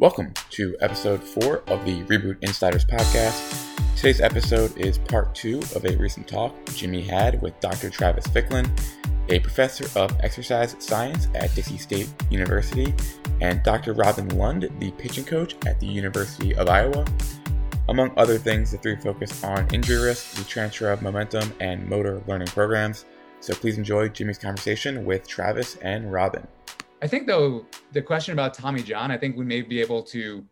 Welcome to episode four of the Reboot Insiders podcast. Today's episode is part two of a recent talk Jimmy had with Dr. Travis Ficklin, a professor of exercise science at Dixie State University, and Dr. Robin Lund, the pitching coach at the University of Iowa. Among other things, the three focus on injury risk, the transfer of momentum, and motor learning programs. So please enjoy Jimmy's conversation with Travis and Robin. I think though the question about Tommy John, I think we may be able to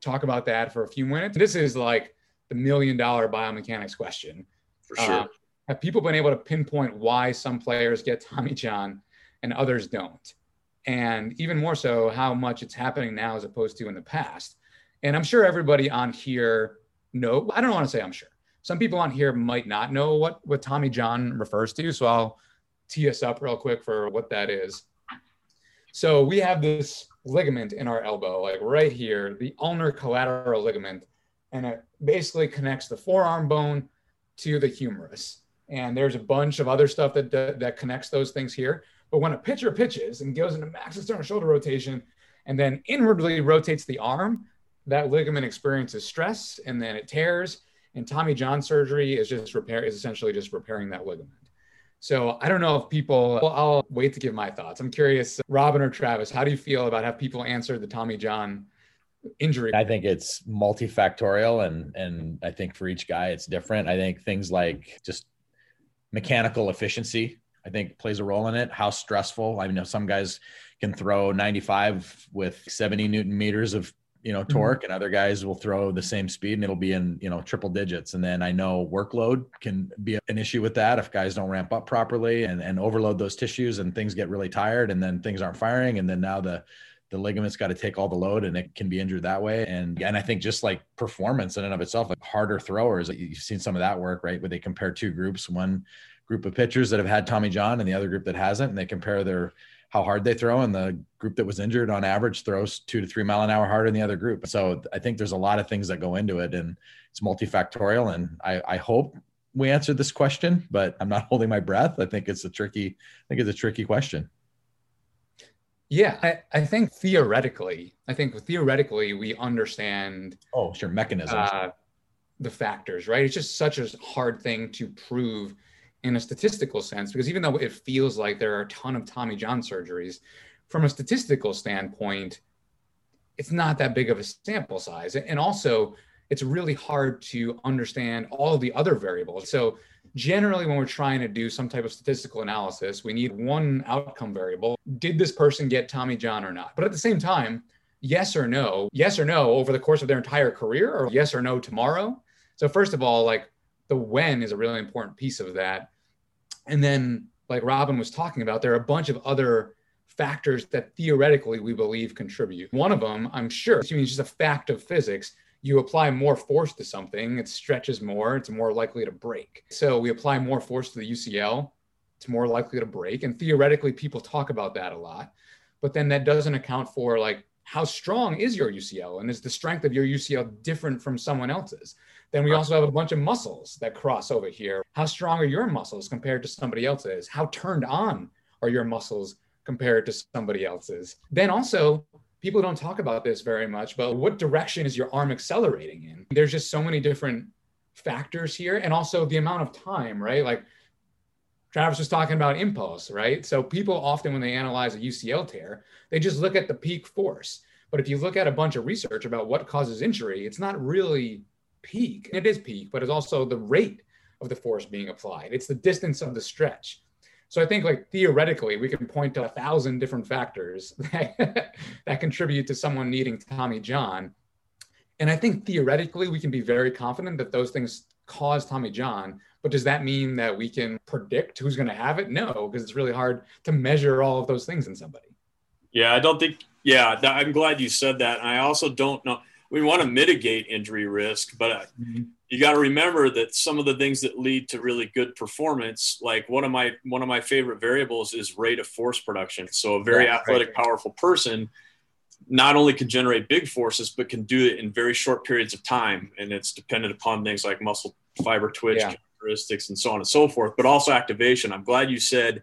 talk about that for a few minutes. This is like the million dollar biomechanics question. For sure. Uh, have people been able to pinpoint why some players get Tommy John and others don't? And even more so, how much it's happening now as opposed to in the past. And I'm sure everybody on here know. I don't want to say I'm sure. Some people on here might not know what what Tommy John refers to. So I'll tee us up real quick for what that is. So we have this ligament in our elbow, like right here, the ulnar collateral ligament, and it basically connects the forearm bone to the humerus. And there's a bunch of other stuff that that, that connects those things here. But when a pitcher pitches and goes into max external shoulder rotation, and then inwardly rotates the arm, that ligament experiences stress, and then it tears. And Tommy John surgery is just repair is essentially just repairing that ligament. So I don't know if people, well, I'll wait to give my thoughts. I'm curious, Robin or Travis, how do you feel about have people answer the Tommy John injury? I think it's multifactorial and and I think for each guy it's different. I think things like just mechanical efficiency, I think plays a role in it. How stressful. I know some guys can throw 95 with 70 newton meters of you know, mm-hmm. torque mm-hmm. and other guys will throw the same speed and it'll be in, you know, triple digits. And then I know workload can be an issue with that if guys don't ramp up properly and, and overload those tissues and things get really tired and then things aren't firing. And then now the, the ligaments got to take all the load and it can be injured that way. And and I think just like performance in and of itself, like harder throwers, you've seen some of that work, right? Where they compare two groups, one group of pitchers that have had Tommy John and the other group that hasn't, and they compare their how hard they throw, and the group that was injured on average throws two to three mile an hour harder than the other group. So I think there's a lot of things that go into it, and it's multifactorial. And I, I hope we answered this question, but I'm not holding my breath. I think it's a tricky. I think it's a tricky question. Yeah, I, I think theoretically, I think theoretically we understand. Oh, sure, mechanisms. Uh, the factors, right? It's just such a hard thing to prove in a statistical sense, because even though it feels like there are a ton of Tommy John surgeries, from a statistical standpoint, it's not that big of a sample size. And also, it's really hard to understand all the other variables. So, generally, when we're trying to do some type of statistical analysis, we need one outcome variable. Did this person get Tommy John or not? But at the same time, yes or no, yes or no over the course of their entire career, or yes or no tomorrow. So, first of all, like the when is a really important piece of that. And then, like Robin was talking about, there are a bunch of other factors that theoretically we believe contribute. One of them, I'm sure, I mean, just a fact of physics. You apply more force to something, it stretches more, it's more likely to break. So we apply more force to the UCL, it's more likely to break. And theoretically, people talk about that a lot. But then that doesn't account for like how strong is your UCL? And is the strength of your UCL different from someone else's? Then we also have a bunch of muscles that cross over here. How strong are your muscles compared to somebody else's? How turned on are your muscles compared to somebody else's? Then also, people don't talk about this very much, but what direction is your arm accelerating in? There's just so many different factors here. And also the amount of time, right? Like Travis was talking about impulse, right? So people often, when they analyze a UCL tear, they just look at the peak force. But if you look at a bunch of research about what causes injury, it's not really peak. It is peak, but it's also the rate of the force being applied. It's the distance of the stretch. So I think like theoretically, we can point to a thousand different factors that, that contribute to someone needing Tommy John. And I think theoretically, we can be very confident that those things cause Tommy John. But does that mean that we can predict who's going to have it? No, because it's really hard to measure all of those things in somebody. Yeah, I don't think. Yeah, I'm glad you said that. I also don't know we want to mitigate injury risk, but mm-hmm. you got to remember that some of the things that lead to really good performance, like one of my one of my favorite variables is rate of force production. So a very yeah, athletic, right. powerful person not only can generate big forces, but can do it in very short periods of time, and it's dependent upon things like muscle fiber twitch yeah. characteristics and so on and so forth, but also activation. I'm glad you said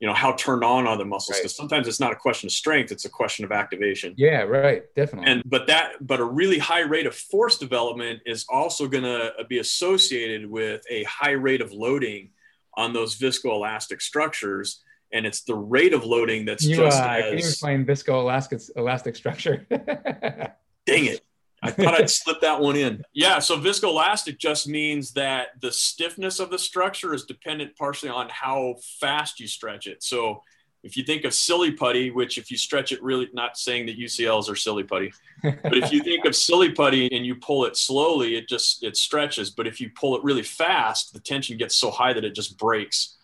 you know how turned on are the muscles? Because right. sometimes it's not a question of strength it's a question of activation. Yeah right definitely. And but that but a really high rate of force development is also going to be associated with a high rate of loading on those viscoelastic structures and it's the rate of loading that's you, just uh, as, can you explain viscoelastic elastic structure. Dang it I thought I'd slip that one in. Yeah, so viscoelastic just means that the stiffness of the structure is dependent partially on how fast you stretch it. So if you think of silly putty, which if you stretch it really, not saying that UCLs are silly putty, but if you think of silly putty and you pull it slowly, it just it stretches. But if you pull it really fast, the tension gets so high that it just breaks.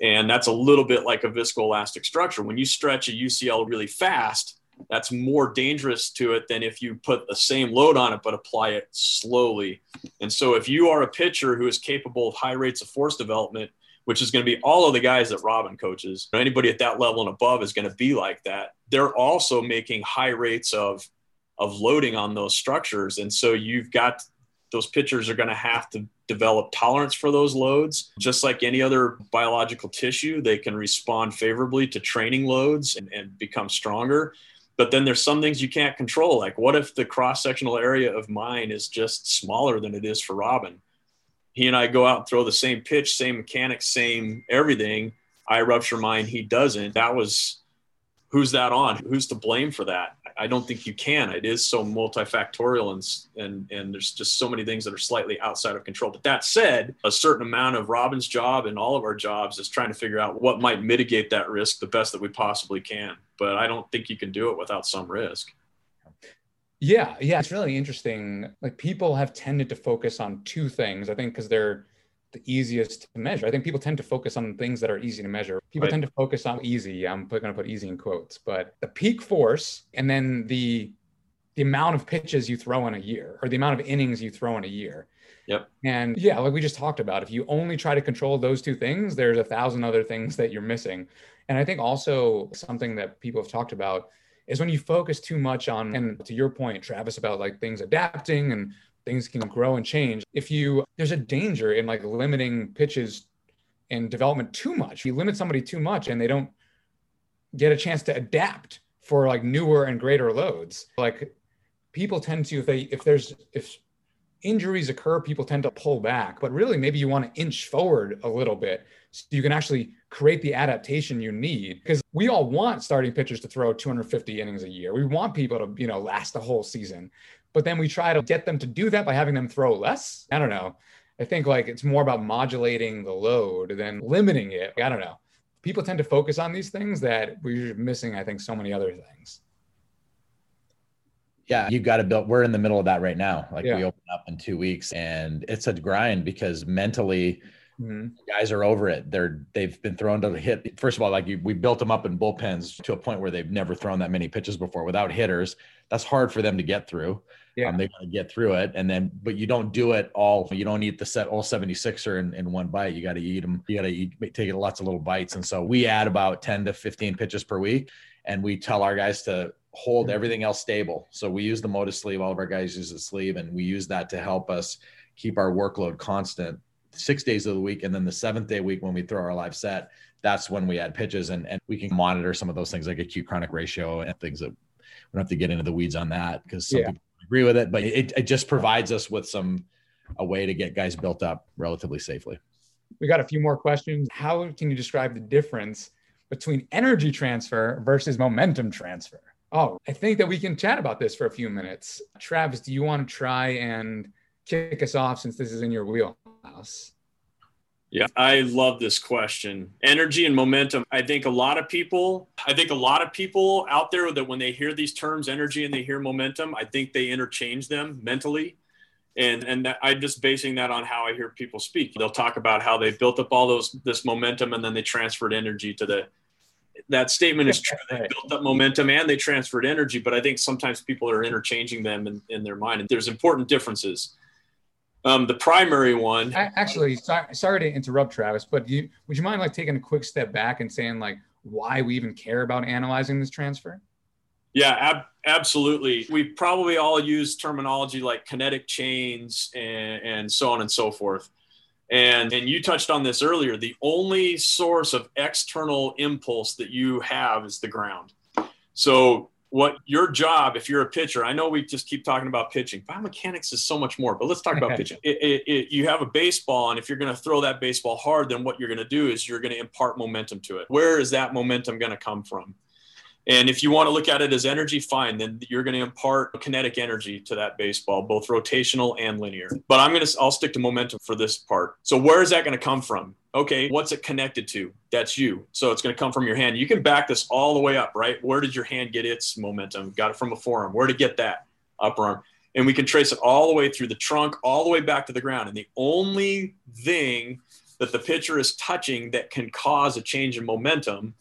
And that's a little bit like a viscoelastic structure. When you stretch a UCL really fast, that's more dangerous to it than if you put the same load on it but apply it slowly. And so if you are a pitcher who is capable of high rates of force development, which is going to be all of the guys that Robin coaches, anybody at that level and above is going to be like that. They're also making high rates of of loading on those structures. And so you've got those pitchers are going to have to develop tolerance for those loads. Just like any other biological tissue, they can respond favorably to training loads and, and become stronger but then there's some things you can't control. Like what if the cross sectional area of mine is just smaller than it is for robin? He and i go out and throw the same pitch same mechanics same everything. I rupture mine he doesn't. That was who's that on? Who's to blame for that I don't think you can. It is so multifactorial and, and, and there's just so many things that are slightly outside of control. But that said, a certain amount of Robin's job and all of our jobs is trying to figure out what might mitigate that risk the best that we possibly can. But I don't think you can do it without some risk. Yeah, yeah, it's really interesting. Like people have tended to focus on two things. I think because they're the easiest to measure. I think people tend to focus on things that are easy to measure. People right. tend to focus on easy. I'm going to put easy in quotes, but the peak force and then the the amount of pitches you throw in a year or the amount of innings you throw in a year. Yep. And yeah, like we just talked about, if you only try to control those two things, there's a thousand other things that you're missing. And I think also something that people have talked about is when you focus too much on, and to your point, Travis, about like things adapting and things can grow and change. If you there's a danger in like limiting pitches and development too much. If you limit somebody too much and they don't get a chance to adapt for like newer and greater loads. Like people tend to if they if there's if injuries occur, people tend to pull back. But really maybe you want to inch forward a little bit so you can actually create the adaptation you need because we all want starting pitchers to throw 250 innings a year. We want people to, you know, last the whole season but then we try to get them to do that by having them throw less. I don't know. I think like it's more about modulating the load than limiting it. I don't know. People tend to focus on these things that we're missing, I think, so many other things. Yeah, you got to build. We're in the middle of that right now. Like yeah. we open up in two weeks, and it's a grind because mentally, Mm-hmm. Guys are over it. They're they've been thrown to the hit. First of all, like you, we built them up in bullpens to a point where they've never thrown that many pitches before without hitters. That's hard for them to get through. Yeah. Um, they got to get through it. And then, but you don't do it all. You don't eat the set all 76er in, in one bite. You got to eat them. You got to eat, take it lots of little bites. And so we add about 10 to 15 pitches per week. And we tell our guys to hold mm-hmm. everything else stable. So we use the Motus sleeve. All of our guys use the sleeve and we use that to help us keep our workload constant six days of the week. And then the seventh day week, when we throw our live set, that's when we add pitches and, and we can monitor some of those things like acute chronic ratio and things that we don't have to get into the weeds on that because some yeah. people agree with it, but it, it just provides us with some a way to get guys built up relatively safely. We got a few more questions. How can you describe the difference between energy transfer versus momentum transfer? Oh, I think that we can chat about this for a few minutes. Travis, do you want to try and kick us off since this is in your wheelhouse? Yeah, I love this question. Energy and momentum. I think a lot of people, I think a lot of people out there that when they hear these terms energy and they hear momentum, I think they interchange them mentally. And and that, I'm just basing that on how I hear people speak. They'll talk about how they built up all those this momentum and then they transferred energy to the that statement is true. They built up momentum and they transferred energy, but I think sometimes people are interchanging them in, in their mind. And there's important differences. Um, the primary one. Actually, sorry, sorry to interrupt, Travis, but you, would you mind like taking a quick step back and saying like why we even care about analyzing this transfer? Yeah, ab- absolutely. We probably all use terminology like kinetic chains and, and so on and so forth. And, and you touched on this earlier. The only source of external impulse that you have is the ground. So what your job if you're a pitcher i know we just keep talking about pitching. Biomechanics is so much more but let's talk about pitching. It, it, it, you have a baseball and if you're going to throw that baseball hard then what you're going to do is you're going to impart momentum to it. Where is that momentum going to come from and if you want to look at it as energy, fine, then you're going to impart kinetic energy to that baseball, both rotational and linear. But I'm going to, I'll stick to momentum for this part. So where is that going to come from? Okay, what's it connected to? That's you. So it's going to come from your hand. You can back this all the way up, right? Where did your hand get its momentum? Got it from a forearm. Where to get that upper arm? And we can trace it all the way through the trunk, all the way back to the ground. And the only thing that the pitcher is touching that can cause a change in momentum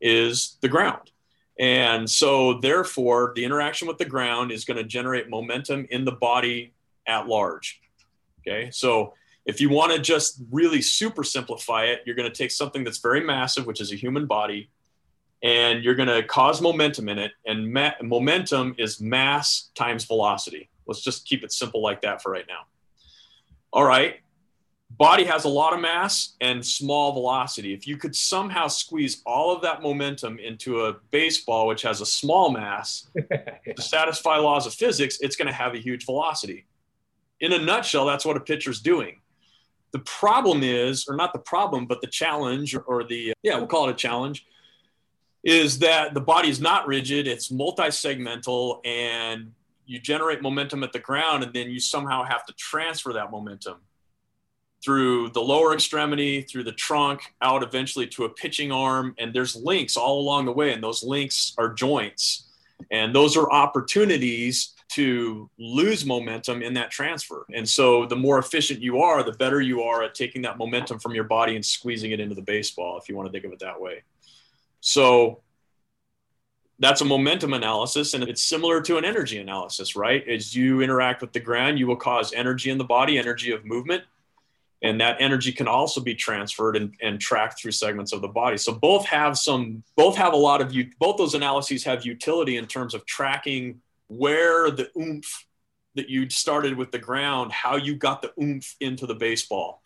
is the ground. And so, therefore, the interaction with the ground is going to generate momentum in the body at large. Okay. So, if you want to just really super simplify it, you're going to take something that's very massive, which is a human body, and you're going to cause momentum in it. And ma- momentum is mass times velocity. Let's just keep it simple like that for right now. All right body has a lot of mass and small velocity. If you could somehow squeeze all of that momentum into a baseball, which has a small mass, to satisfy laws of physics, it's going to have a huge velocity. In a nutshell, that's what a pitcher's doing. The problem is, or not the problem, but the challenge, or the, yeah, we'll call it a challenge, is that the body is not rigid, it's multi segmental, and you generate momentum at the ground, and then you somehow have to transfer that momentum through the lower extremity, through the trunk, out eventually to a pitching arm. And there's links all along the way, and those links are joints. And those are opportunities to lose momentum in that transfer. And so the more efficient you are, the better you are at taking that momentum from your body and squeezing it into the baseball, if you want to think of it that way. So that's a momentum analysis and it's similar to an energy analysis, right? As you interact with the ground, you will cause energy in the body, energy of movement and that energy can also be transferred and, and tracked through segments of the body. So both have some both have a lot of you both those analyses have utility in terms of tracking where the oomph that you started with the ground how you got the oomph into the baseball.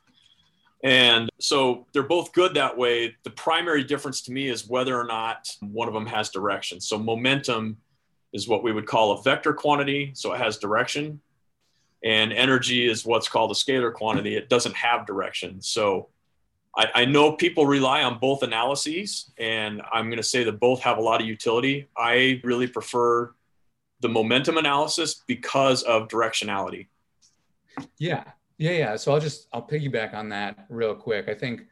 And so they're both good that way. The primary difference to me is whether or not one of them has direction. So momentum is what we would call a vector quantity so it has direction and energy is what's called a scalar quantity. It doesn't have direction. So I, I know people rely on both analyses, and I'm going to say that both have a lot of utility. I really prefer the momentum analysis because of directionality. Yeah, yeah, yeah. So I'll just I'll piggyback on that real quick. I think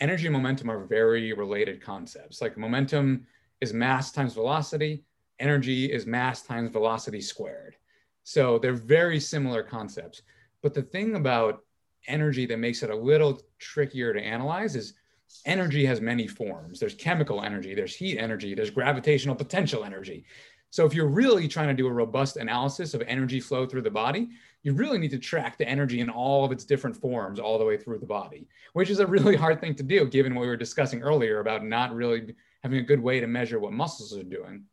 energy and momentum are very related concepts. Like momentum is mass times velocity, energy is mass times velocity squared. So they're very similar concepts. But the thing about energy that makes it a little trickier to analyze is energy has many forms. There's chemical energy, there's heat energy, there's gravitational potential energy. So if you're really trying to do a robust analysis of energy flow through the body, you really need to track the energy in all of its different forms all the way through the body, which is a really hard thing to do given what we were discussing earlier about not really having a good way to measure what muscles are doing.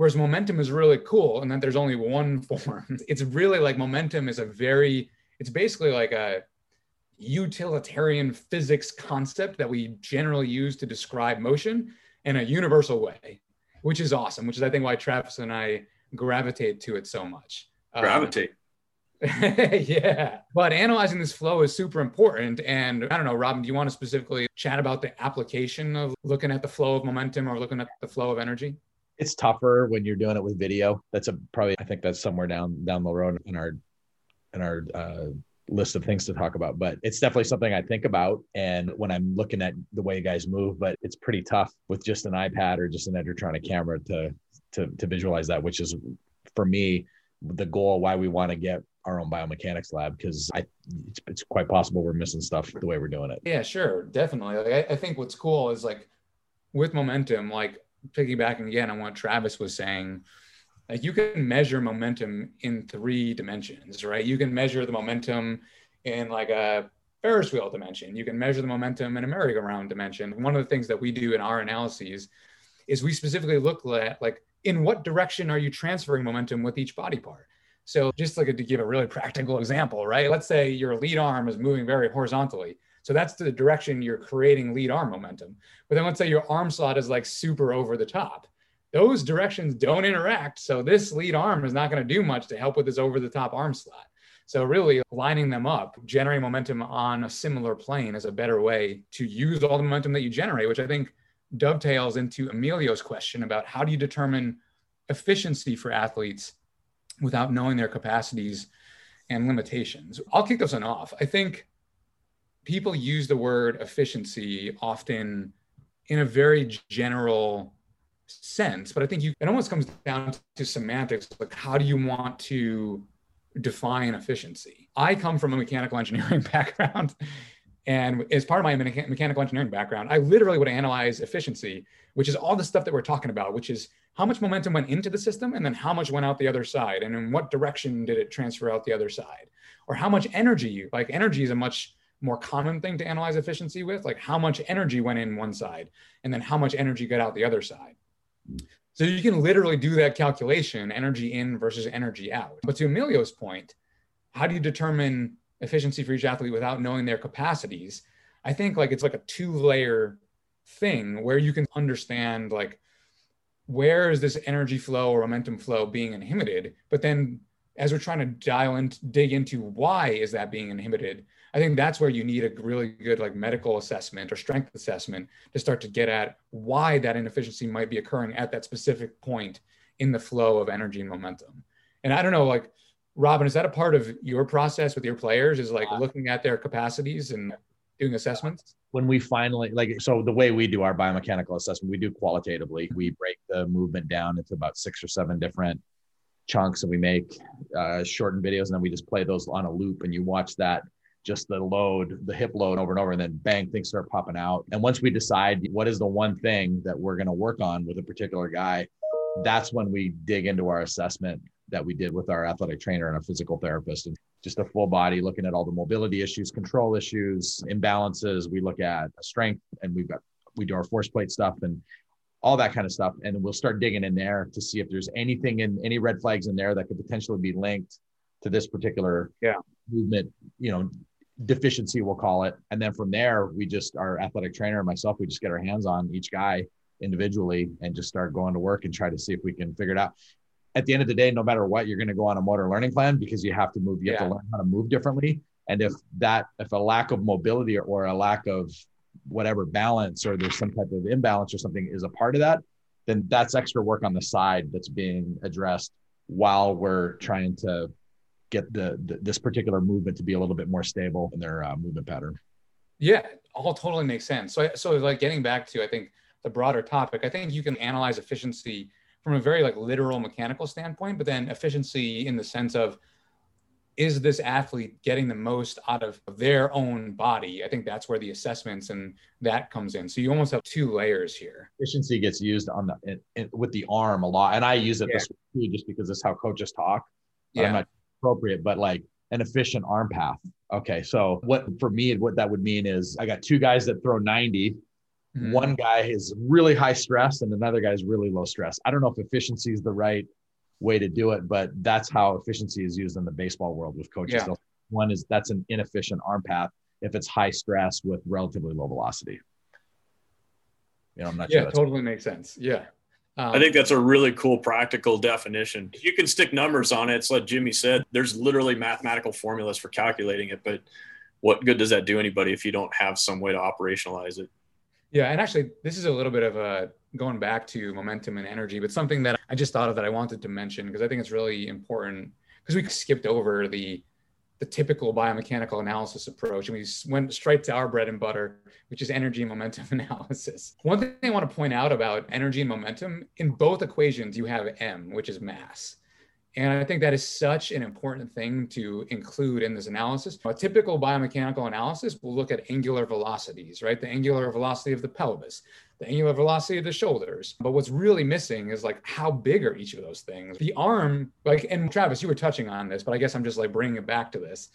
Whereas momentum is really cool and that there's only one form. It's really like momentum is a very, it's basically like a utilitarian physics concept that we generally use to describe motion in a universal way, which is awesome, which is I think why Travis and I gravitate to it so much. Um, gravitate. Um, yeah. But analyzing this flow is super important. And I don't know, Robin, do you want to specifically chat about the application of looking at the flow of momentum or looking at the flow of energy? It's tougher when you're doing it with video. That's a probably I think that's somewhere down down the road in our in our uh, list of things to talk about. But it's definitely something I think about, and when I'm looking at the way guys move, but it's pretty tough with just an iPad or just an Edgertronic camera to to to visualize that, which is for me the goal why we want to get our own biomechanics lab because I it's, it's, quite possible we're missing stuff the way we're doing it. Yeah, sure, definitely. Like, I, I think what's cool is like with momentum, like piggybacking again on what Travis was saying, like you can measure momentum in three dimensions, right? You can measure the momentum in like a Ferris wheel dimension. You can measure the momentum in a merry-go-round dimension. One of the things that we do in our analyses is we specifically look at like in what direction are you transferring momentum with each body part? So just like to give a really practical example, right? Let's say your lead arm is moving very horizontally. So that's the direction you're creating lead arm momentum. But then let's say your arm slot is like super over the top. Those directions don't interact. So this lead arm is not going to do much to help with this over the top arm slot. So really lining them up, generating momentum on a similar plane is a better way to use all the momentum that you generate, which I think dovetails into Emilio's question about how do you determine efficiency for athletes without knowing their capacities and limitations. I'll kick this one off. I think people use the word efficiency often in a very general sense, but I think you it almost comes down to semantics. Like, how do you want to define efficiency? I come from a mechanical engineering background. And as part of my mechanical engineering background, I literally would analyze efficiency, which is all the stuff that we're talking about, which is how much momentum went into the system and then how much went out the other side and in what direction did it transfer out the other side or how much energy you like energy is a much more common thing to analyze efficiency with? Like how much energy went in one side and then how much energy got out the other side? So you can literally do that calculation energy in versus energy out. But to emilio's point how do you determine efficiency for each athlete without knowing their capacities? I think like it's like a two layer thing where you can understand like where is this energy flow or momentum flow being inhibited? But then as we're trying to dial and dig into why is that being inhibited i think that's where you need a really good like medical assessment or strength assessment to start to get at why that inefficiency might be occurring at that specific point in the flow of energy and momentum. And i don't know like robin is that a part of your process with your players is like looking at their capacities and doing assessments? When we finally like so the way we do our biomechanical assessment we do qualitatively. We break the movement down into about six or seven different chunks and we make uh, shortened videos and then we just play those on a loop and you watch that just the load the hip load over and over and then bang things start popping out. And once we decide what is the one thing that we're going to work on with a particular guy that's when we dig into our assessment that we did with our athletic trainer and a physical therapist. And just a full body looking at all the mobility issues control issues imbalances. We look at strength and we've got we do our force plate stuff and all that kind of stuff. And we'll start digging in there to see if there's anything in any red flags in there that could potentially be linked to this particular yeah. movement you know deficiency we'll call it and then from there we just our athletic trainer and myself we just get our hands on each guy individually and just start going to work and try to see if we can figure it out at the end of the day, no matter what, you're going to go on a motor learning plan because you have to move. You yeah. have to learn how to move differently. And if that, if a lack of mobility or, or a lack of whatever balance or there's some type of imbalance or something is a part of that, then that's extra work on the side that's being addressed while we're trying to get the, the this particular movement to be a little bit more stable in their uh, movement pattern. Yeah, all totally makes sense. So, so like getting back to I think the broader topic, I think you can analyze efficiency from a very like literal mechanical standpoint, but then efficiency in the sense of is this athlete getting the most out of their own body? I think that's where the assessments and that comes in. So you almost have two layers here. Efficiency gets used on the in, in, with the arm a lot, and I use it yeah. this way too, just because it's how coaches talk. Yeah, I'm not appropriate, but like an efficient arm path. Okay, so what for me, what that would mean is I got two guys that throw 90 Mm-hmm. One guy is really high stress and another guy is really low stress. I don't know if efficiency is the right way to do it, but that's how efficiency is used in the baseball world with coaches. Yeah. One is that's an inefficient arm path if it's high stress with relatively low velocity. You know, I'm not yeah, sure. totally makes sense. Yeah. Um, I think that's a really cool practical definition. If you can stick numbers on it, it's like Jimmy said, there's literally mathematical formulas for calculating it, but what good does that do anybody if you don't have some way to operationalize it? Yeah, and actually, this is a little bit of a going back to momentum and energy, but something that I just thought of that I wanted to mention because I think it's really important because we skipped over the the typical biomechanical analysis approach and we went straight to our bread and butter, which is energy and momentum analysis. One thing I want to point out about energy and momentum in both equations, you have m, which is mass. And I think that is such an important thing to include in this analysis. A typical biomechanical analysis will look at angular velocities, right? The angular velocity of the pelvis, the angular velocity of the shoulders. But what's really missing is like how big are each of those things? The arm, like, and Travis, you were touching on this, but I guess I'm just like bringing it back to this.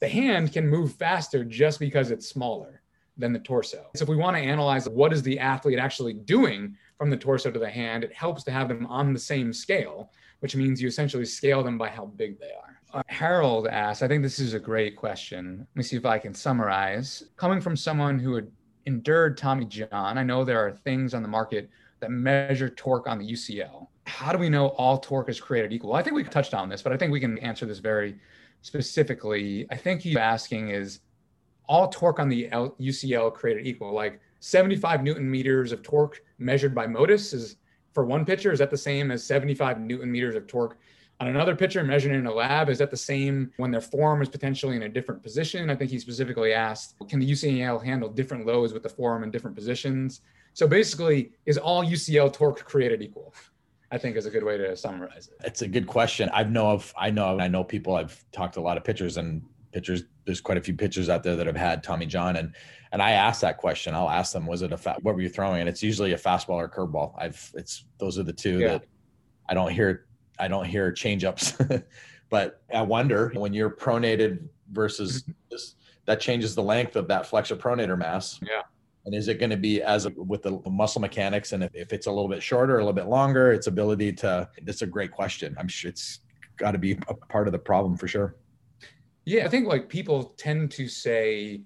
The hand can move faster just because it's smaller. than the torso. So if we want to analyze what is the athlete actually doing from the torso to the hand, it helps to have them on the same scale, which means you essentially scale them by how big they are. Uh, Harold asks, I think this is a great question. Let me see if I can summarize. Coming from someone who had endured Tommy John, I know there are things on the market that measure torque on the UCL. How do we know all torque is created equal? I think we touched on this, but I think we can answer this very specifically. I think he's asking is all torque on the UCL created equal? Like 75 newton meters of torque measured by Motus is for one pitcher, is that the same as 75 newton meters of torque on another pitcher measured in a lab? Is that the same when their form is potentially in a different position? I think he specifically asked, can the UCL handle different loads with the form in different positions? So basically, is all UCL torque created equal? I think is a good way to summarize it. It's a good question. I've know of, I know, I know people. I've talked to a lot of pitchers and pitchers. There's quite a few pitchers out there that have had Tommy John, and and I ask that question. I'll ask them, was it a fat? What were you throwing? And it's usually a fastball or curveball. I've it's those are the two yeah. that I don't hear. I don't hear change ups. but I wonder when you're pronated versus mm-hmm. this, that changes the length of that flexor pronator mass. Yeah. And is it going to be as with the muscle mechanics? And if, if it's a little bit shorter, a little bit longer, its ability to, that's a great question. I'm sure it's got to be a part of the problem for sure. Yeah. I think like people tend to say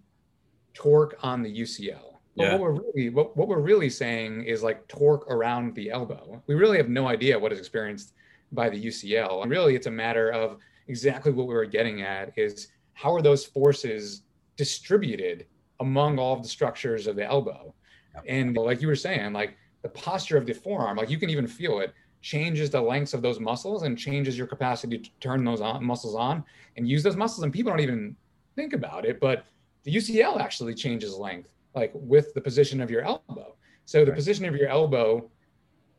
torque on the UCL. But yeah. what we're really what, what we're really saying is like torque around the elbow. We really have no idea what is experienced by the UCL. And really it's a matter of exactly what we were getting at is how are those forces distributed among all of the structures of the elbow. And like you were saying, like the posture of the forearm, like you can even feel it changes the lengths of those muscles and changes your capacity to turn those on, muscles on and use those muscles. And people don't even think about it, but the UCL actually changes length, like with the position of your elbow. So the right. position of your elbow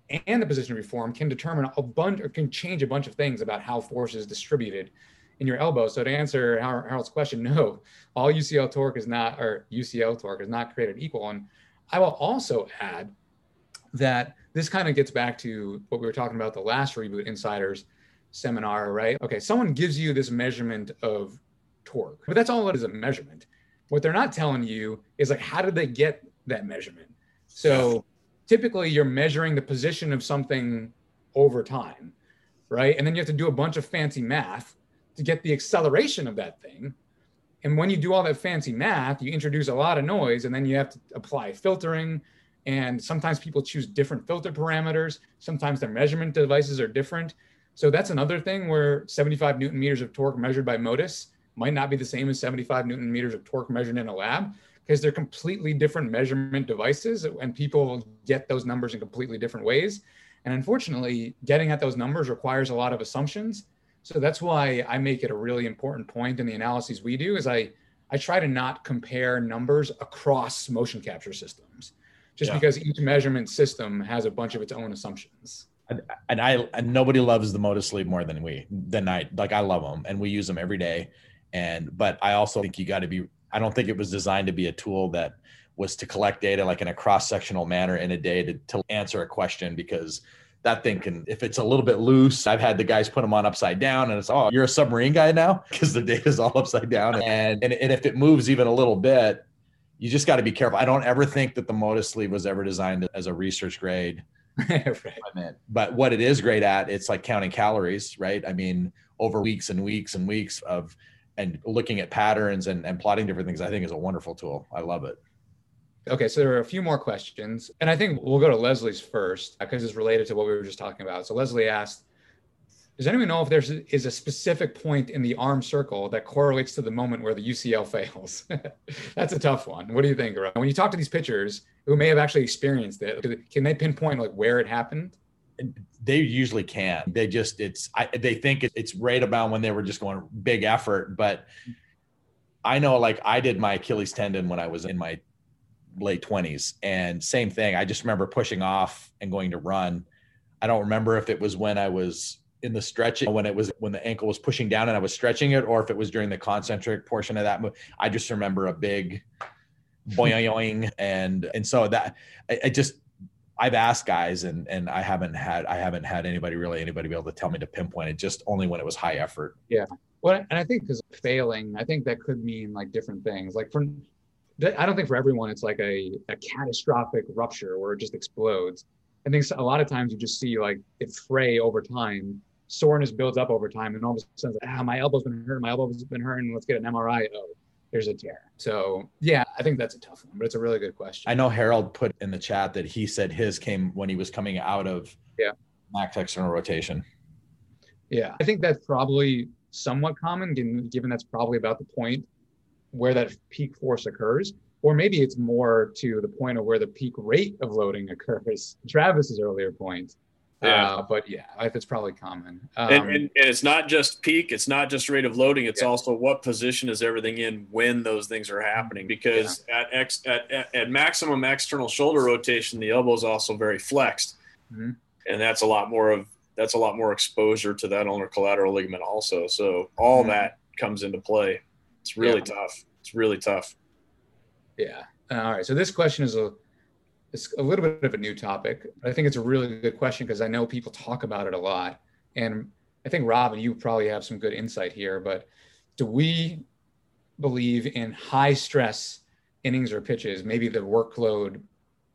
and the position forearm can determine a bunch or can change a bunch of things about how force is distributed in your elbow. So to answer Harold's question, no, all UCL torque is not, or UCL torque is not created equal. And I will also add that this kind of gets back to what we were talking about the last Reboot Insiders seminar, right? Okay, someone gives you this measurement of torque, but that's all it is a measurement. What they're not telling you is like, how did they get that measurement? So typically you're measuring the position of something over time, right? And then you have to do a bunch of fancy math to get the acceleration of that thing. And when you do all that fancy math, you introduce a lot of noise and then you have to apply filtering. And sometimes people choose different filter parameters. Sometimes their measurement devices are different. So that's another thing where 75 Newton meters of torque measured by Motus might not be the same as 75 Newton meters of torque measured in a lab because they're completely different measurement devices and people get those numbers in completely different ways. And unfortunately, getting at those numbers requires a lot of assumptions so that's why I make it a really important point in the analyses we do is I I try to not compare numbers across motion capture systems just yeah. because each measurement system has a bunch of its own assumptions. And, and I and nobody loves the Motus Sleeve more than we than I like I love them and we use them every day and but I also think you got to be I don't think it was designed to be a tool that was to collect data like in a cross sectional manner in a day to, to answer a question because that thing can, if it's a little bit loose, I've had the guys put them on upside down and it's, oh, you're a submarine guy now because the data's all upside down. And, and, and if it moves even a little bit, you just got to be careful. I don't ever think that the Motus sleeve was ever designed as a research grade. right. But what it is great at, it's like counting calories, right? I mean, over weeks and weeks and weeks of, and looking at patterns and, and plotting different things, I think is a wonderful tool. I love it. Okay, so there are a few more questions. And I think we'll go to Leslie's first uh, because it's related to what we were just talking about. So Leslie asked, does anyone know if there is is a specific point in the arm circle that correlates to the moment where the UCL fails? That's a tough one. What do you think? When you talk to these pitchers who may have actually experienced it, can they pinpoint like where it happened? They usually can. They just it's I, they think it's right about when they were just going big effort, but I know like I did my Achilles tendon when I was in my late 20s and same thing i just remember pushing off and going to run i don't remember if it was when i was in the stretching when it was when the ankle was pushing down and i was stretching it or if it was during the concentric portion of that move i just remember a big boing and and so that I, I just I've asked guys and and I haven't had I haven't had anybody really anybody be able to tell me to pinpoint it just only when it was high effort. Yeah. Well, and I think because failing, I think that could mean like different things. Like for I don't think for everyone it's like a, a catastrophic rupture where it just explodes. I think a lot of times you just see like it fray over time. Soreness builds up over time, and all of a sudden, ah, my elbow's been hurt, my elbow's been hurting. Let's get an MRI. Oh, there's a tear. So yeah, I think that's a tough one, but it's a really good question. I know Harold put in the chat that he said his came when he was coming out of yeah max external rotation. Yeah, I think that's probably somewhat common, given, given that's probably about the point where that peak force occurs. Or maybe it's more to the point of where the peak rate of loading occurs. Travis's earlier point. Yeah. Uh, but yeah, it's probably common. Um, and, and, and, it's not just peak, it's not just rate of loading, it's yeah. also what position is everything in when those things are happening. Because yeah. at, ex, at, at, at, maximum external shoulder rotation, the elbow is also very flexed. Mm-hmm. And that's a lot more of that's a lot more exposure to that ulnar collateral ligament also. So all mm-hmm. that comes into play. It's really yeah. tough. It's really tough. Yeah. All right. So this question is a it's a little bit of a new topic, but I think it's a really good question because I know people talk about it a lot. And I think Robin, you probably have some good insight here, but do we believe in high stress innings or pitches, maybe the workload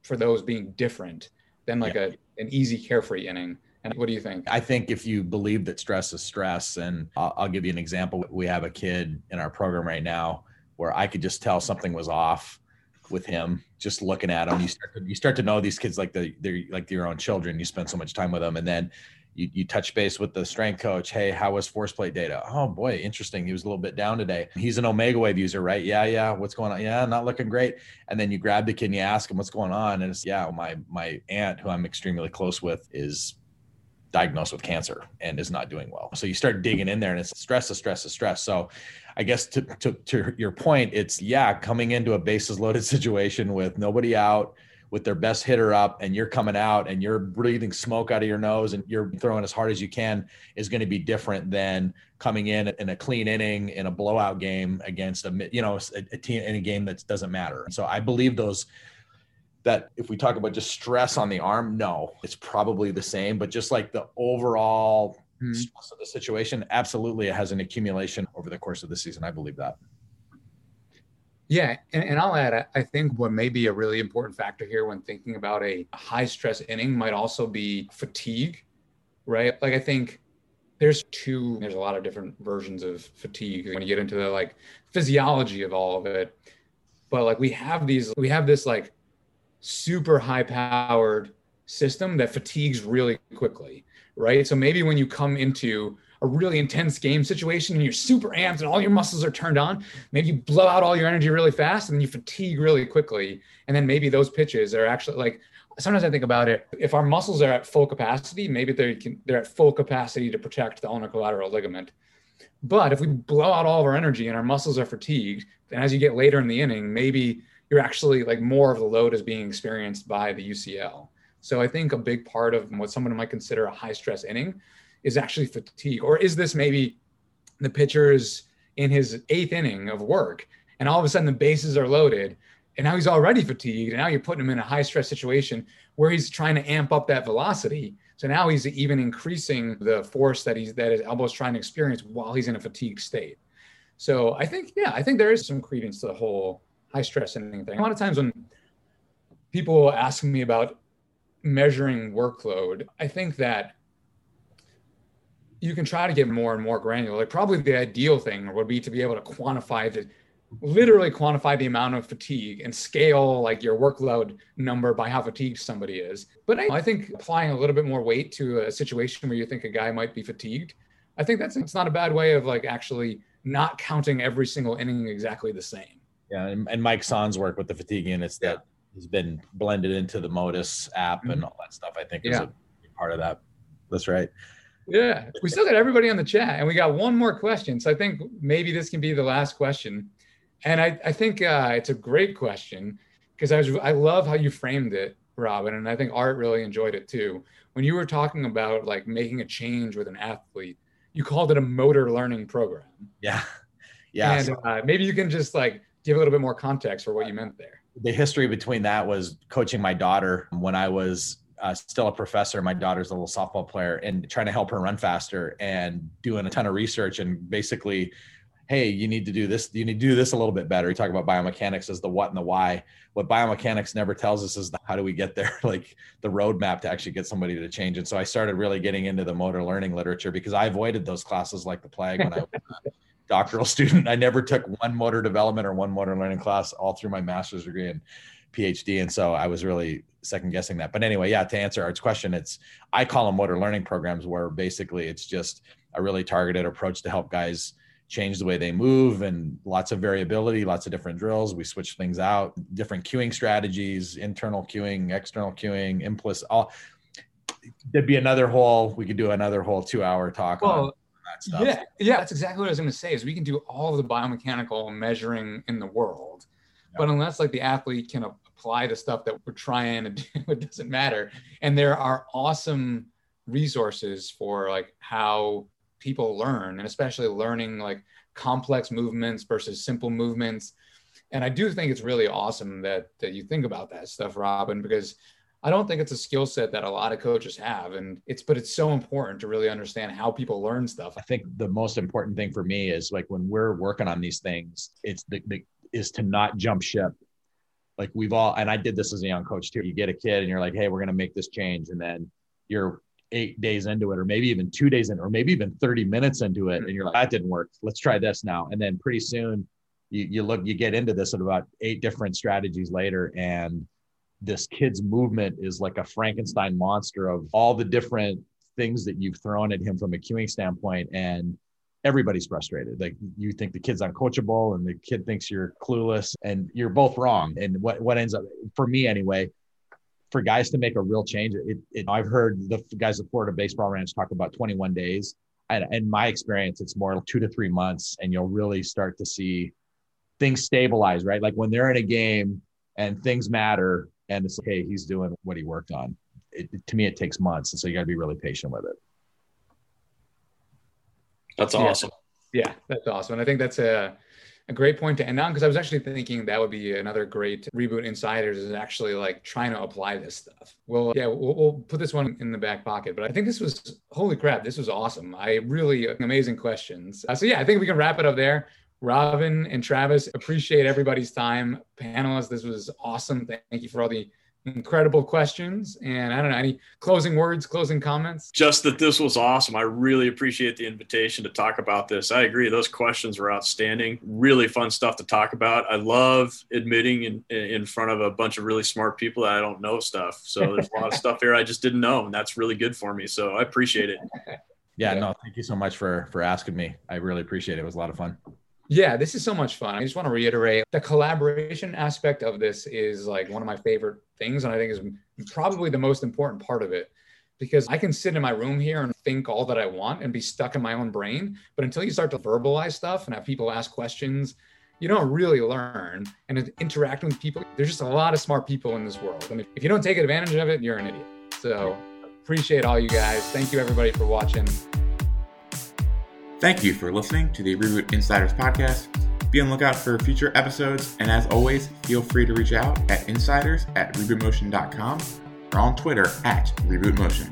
for those being different than like yeah. a an easy carefree inning? And what do you think? I think if you believe that stress is stress, and I'll, I'll, give you an example. We have a kid in our program right now where I could just tell something was off with him just looking at him. You start to, you start to know these kids like the, they're like your own children. You spend so much time with them, and then you, you touch base with the strength coach. Hey, how was force plate data? Oh boy, interesting. He was a little bit down today. He's an Omegawave user, right? Yeah, yeah. What's going on? Yeah, not looking great. And then you grab the kid and you ask him what's going on, and it's yeah, my my aunt, who I'm extremely close with, is diagnosed with cancer and is not doing well. So you start digging in there and it's stress, is stress, is stress. So I guess to, to, to your point, it's yeah, coming into a bases loaded situation with nobody out, with their best hitter up, and you're coming out and you're breathing smoke out of your nose and you're throwing as hard as you can is going to be different than coming in in a clean inning in a blowout game against a you know a, a team in a game that doesn't matter. So I believe those that if we talk about just stress on the arm, no, it's probably the same. But just like the overall mm-hmm. stress of the situation, absolutely, it has an accumulation over the course of the season. I believe that. Yeah, and, and I'll add, I think what may be a really important factor here when thinking about a high stress inning might also be fatigue, right? Like I think there's two, there's a lot of different versions of fatigue when you get into the like physiology of all of it. But like we have these, we have this like super high powered system that fatigues really quickly, right? So maybe when you come into a really intense game situation and you're super amped and all your muscles are turned on, maybe you blow out all your energy really fast and then you fatigue really quickly. And then maybe those pitches are actually like, sometimes I think about it. If our muscles are at full capacity, maybe they can, they're at full capacity to protect the ulnar collateral ligament. But if we blow out all of our energy and our muscles are fatigued, then as you get later in the inning, maybe you're actually like more of the load is being experienced by the UCL. So I think a big part of what someone might consider a high stress inning is actually fatigue. Or is this maybe the pitcher's in his eighth inning of work and all of a sudden the bases are loaded and now he's already fatigued and now you're putting him in a high stress situation where he's trying to amp up that velocity. So now he's even increasing the force that he's that his elbow is trying to experience while he's in a fatigued state. So I think, yeah, I think there is some credence to the whole high stress inning thing. A lot of times when people ask me about measuring workload, I think that you can try to get more and more granular. Like probably the ideal thing would be to be able to quantify the literally quantify the amount of fatigue and scale like your workload number by how fatigued somebody is. But I, I think applying a little bit more weight to a situation where you think a guy might be fatigued, I think that's it's not a bad way of like actually not counting every single inning exactly the same. Yeah, and, and Mike Son's work with the fatigue units that yeah. has been blended into the Motus app mm-hmm. and all that stuff. I think is yeah. a part of that. That's right. Yeah, we still got everybody on the chat, and we got one more question. So I think maybe this can be the last question. And I, I think uh, it's a great question because I was I love how you framed it, Robin, and I think Art really enjoyed it too. When you were talking about like making a change with an athlete, you called it a motor learning program. Yeah, yeah. And uh, maybe you can just like give a little bit more context for what you meant there. The history between that was coaching my daughter when I was uh, still a professor. My daughter's a little softball player and trying to help her run faster and doing a ton of research and basically hey, you need to do this, you need to do this a little bit better. You talk about biomechanics as the what and the why. What biomechanics never tells us is the, how do we get there, like the roadmap to actually get somebody to change. And so I started really getting into the motor learning literature because I avoided those classes like the plague when I doctoral student. I never took one motor development or one motor learning class all through my master's degree and PhD. And so I was really second guessing that. But anyway, yeah, to answer Art's question, it's I call them motor learning programs where basically it's just a really targeted approach to help guys change the way they move and lots of variability, lots of different drills. We switch things out, different cueing strategies, internal cueing, external cueing, implicit, all. There'd be another whole, we could do another whole two hour talk well, on that stuff. Yeah, yeah, that's exactly what I was going to say is we can do all the biomechanical measuring in the world. Yeah. But unless like the athlete can apply the stuff that we're trying to do, it doesn't matter. And there are awesome resources for like how people learn and especially learning like complex movements versus simple movements and i do think it's really awesome that that you think about that stuff robin because i don't think it's a skill set that a lot of coaches have and it's but it's so important to really understand how people learn stuff i think the most important thing for me is like when we're working on these things it's the, the is to not jump ship like we've all and i did this as a young coach too you get a kid and you're like hey we're going to make this change and then you're eight days into it, or maybe even two days in, or maybe even 30 minutes into it, mm-hmm. and you're like, that didn't work. Let's try this now. And then pretty soon you, you look, you get into this at about eight different strategies later, and this kid's movement is like a Frankenstein monster of all the different things that you've thrown at him from a cueing standpoint. And everybody's frustrated. Like you think the kid's uncoachable and the kid thinks you're clueless and you're both wrong. And what, what ends up for me anyway, for guys to make a real change, it, it, I've heard the guys at Florida Baseball Ranch talk about 21 days. And in my experience, it's more two to three months, and you'll really start to see things stabilize, right? Like when they're in a game and things matter, and it's like, hey, he's doing what he worked on. It, to me, it takes months, and so you got to be really patient with it. That's awesome. Yeah, yeah that's awesome. And I think that's a a great point to end on because I was actually thinking that would be another great reboot insiders is actually like trying to apply this stuff. Well, yeah, we'll, we'll, put this one in the back pocket, but I think this was holy crap, this was awesome. I really amazing questions. Uh, so yeah, I think we can wrap it up there. Robin and Travis, appreciate everybody's time. Panelists, this was awesome. Thank you for all the incredible questions. And I don't know, any closing words, closing comments? Just that this was awesome. I really appreciate the invitation to talk about this. I agree. Those questions were outstanding. Really fun stuff to talk about. I love admitting in, in front of a bunch of really smart people that I don't know stuff. So there's a lot of stuff here I just didn't know. And that's really good for me. So I appreciate it. Yeah, no, thank you so much for for asking me. I really appreciate it. It was a lot of fun. Yeah, this is so much fun. I just want to reiterate the collaboration aspect of this is like one of my favorite things. And I think is probably the most important part of it because I can sit in my room here and think all that I want and be stuck in my own brain. But until you start to verbalize stuff and have people ask questions, you don't really learn. And interacting with people, there's just a lot of smart people in this world. And if you don't take advantage of it, you're an idiot. So appreciate all you guys. Thank you, everybody, for watching. Thank you for listening to the Reboot Insiders podcast. Be on lookout for future episodes, and as always, feel free to reach out at insiders at rebootmotion.com or on Twitter at rebootmotion.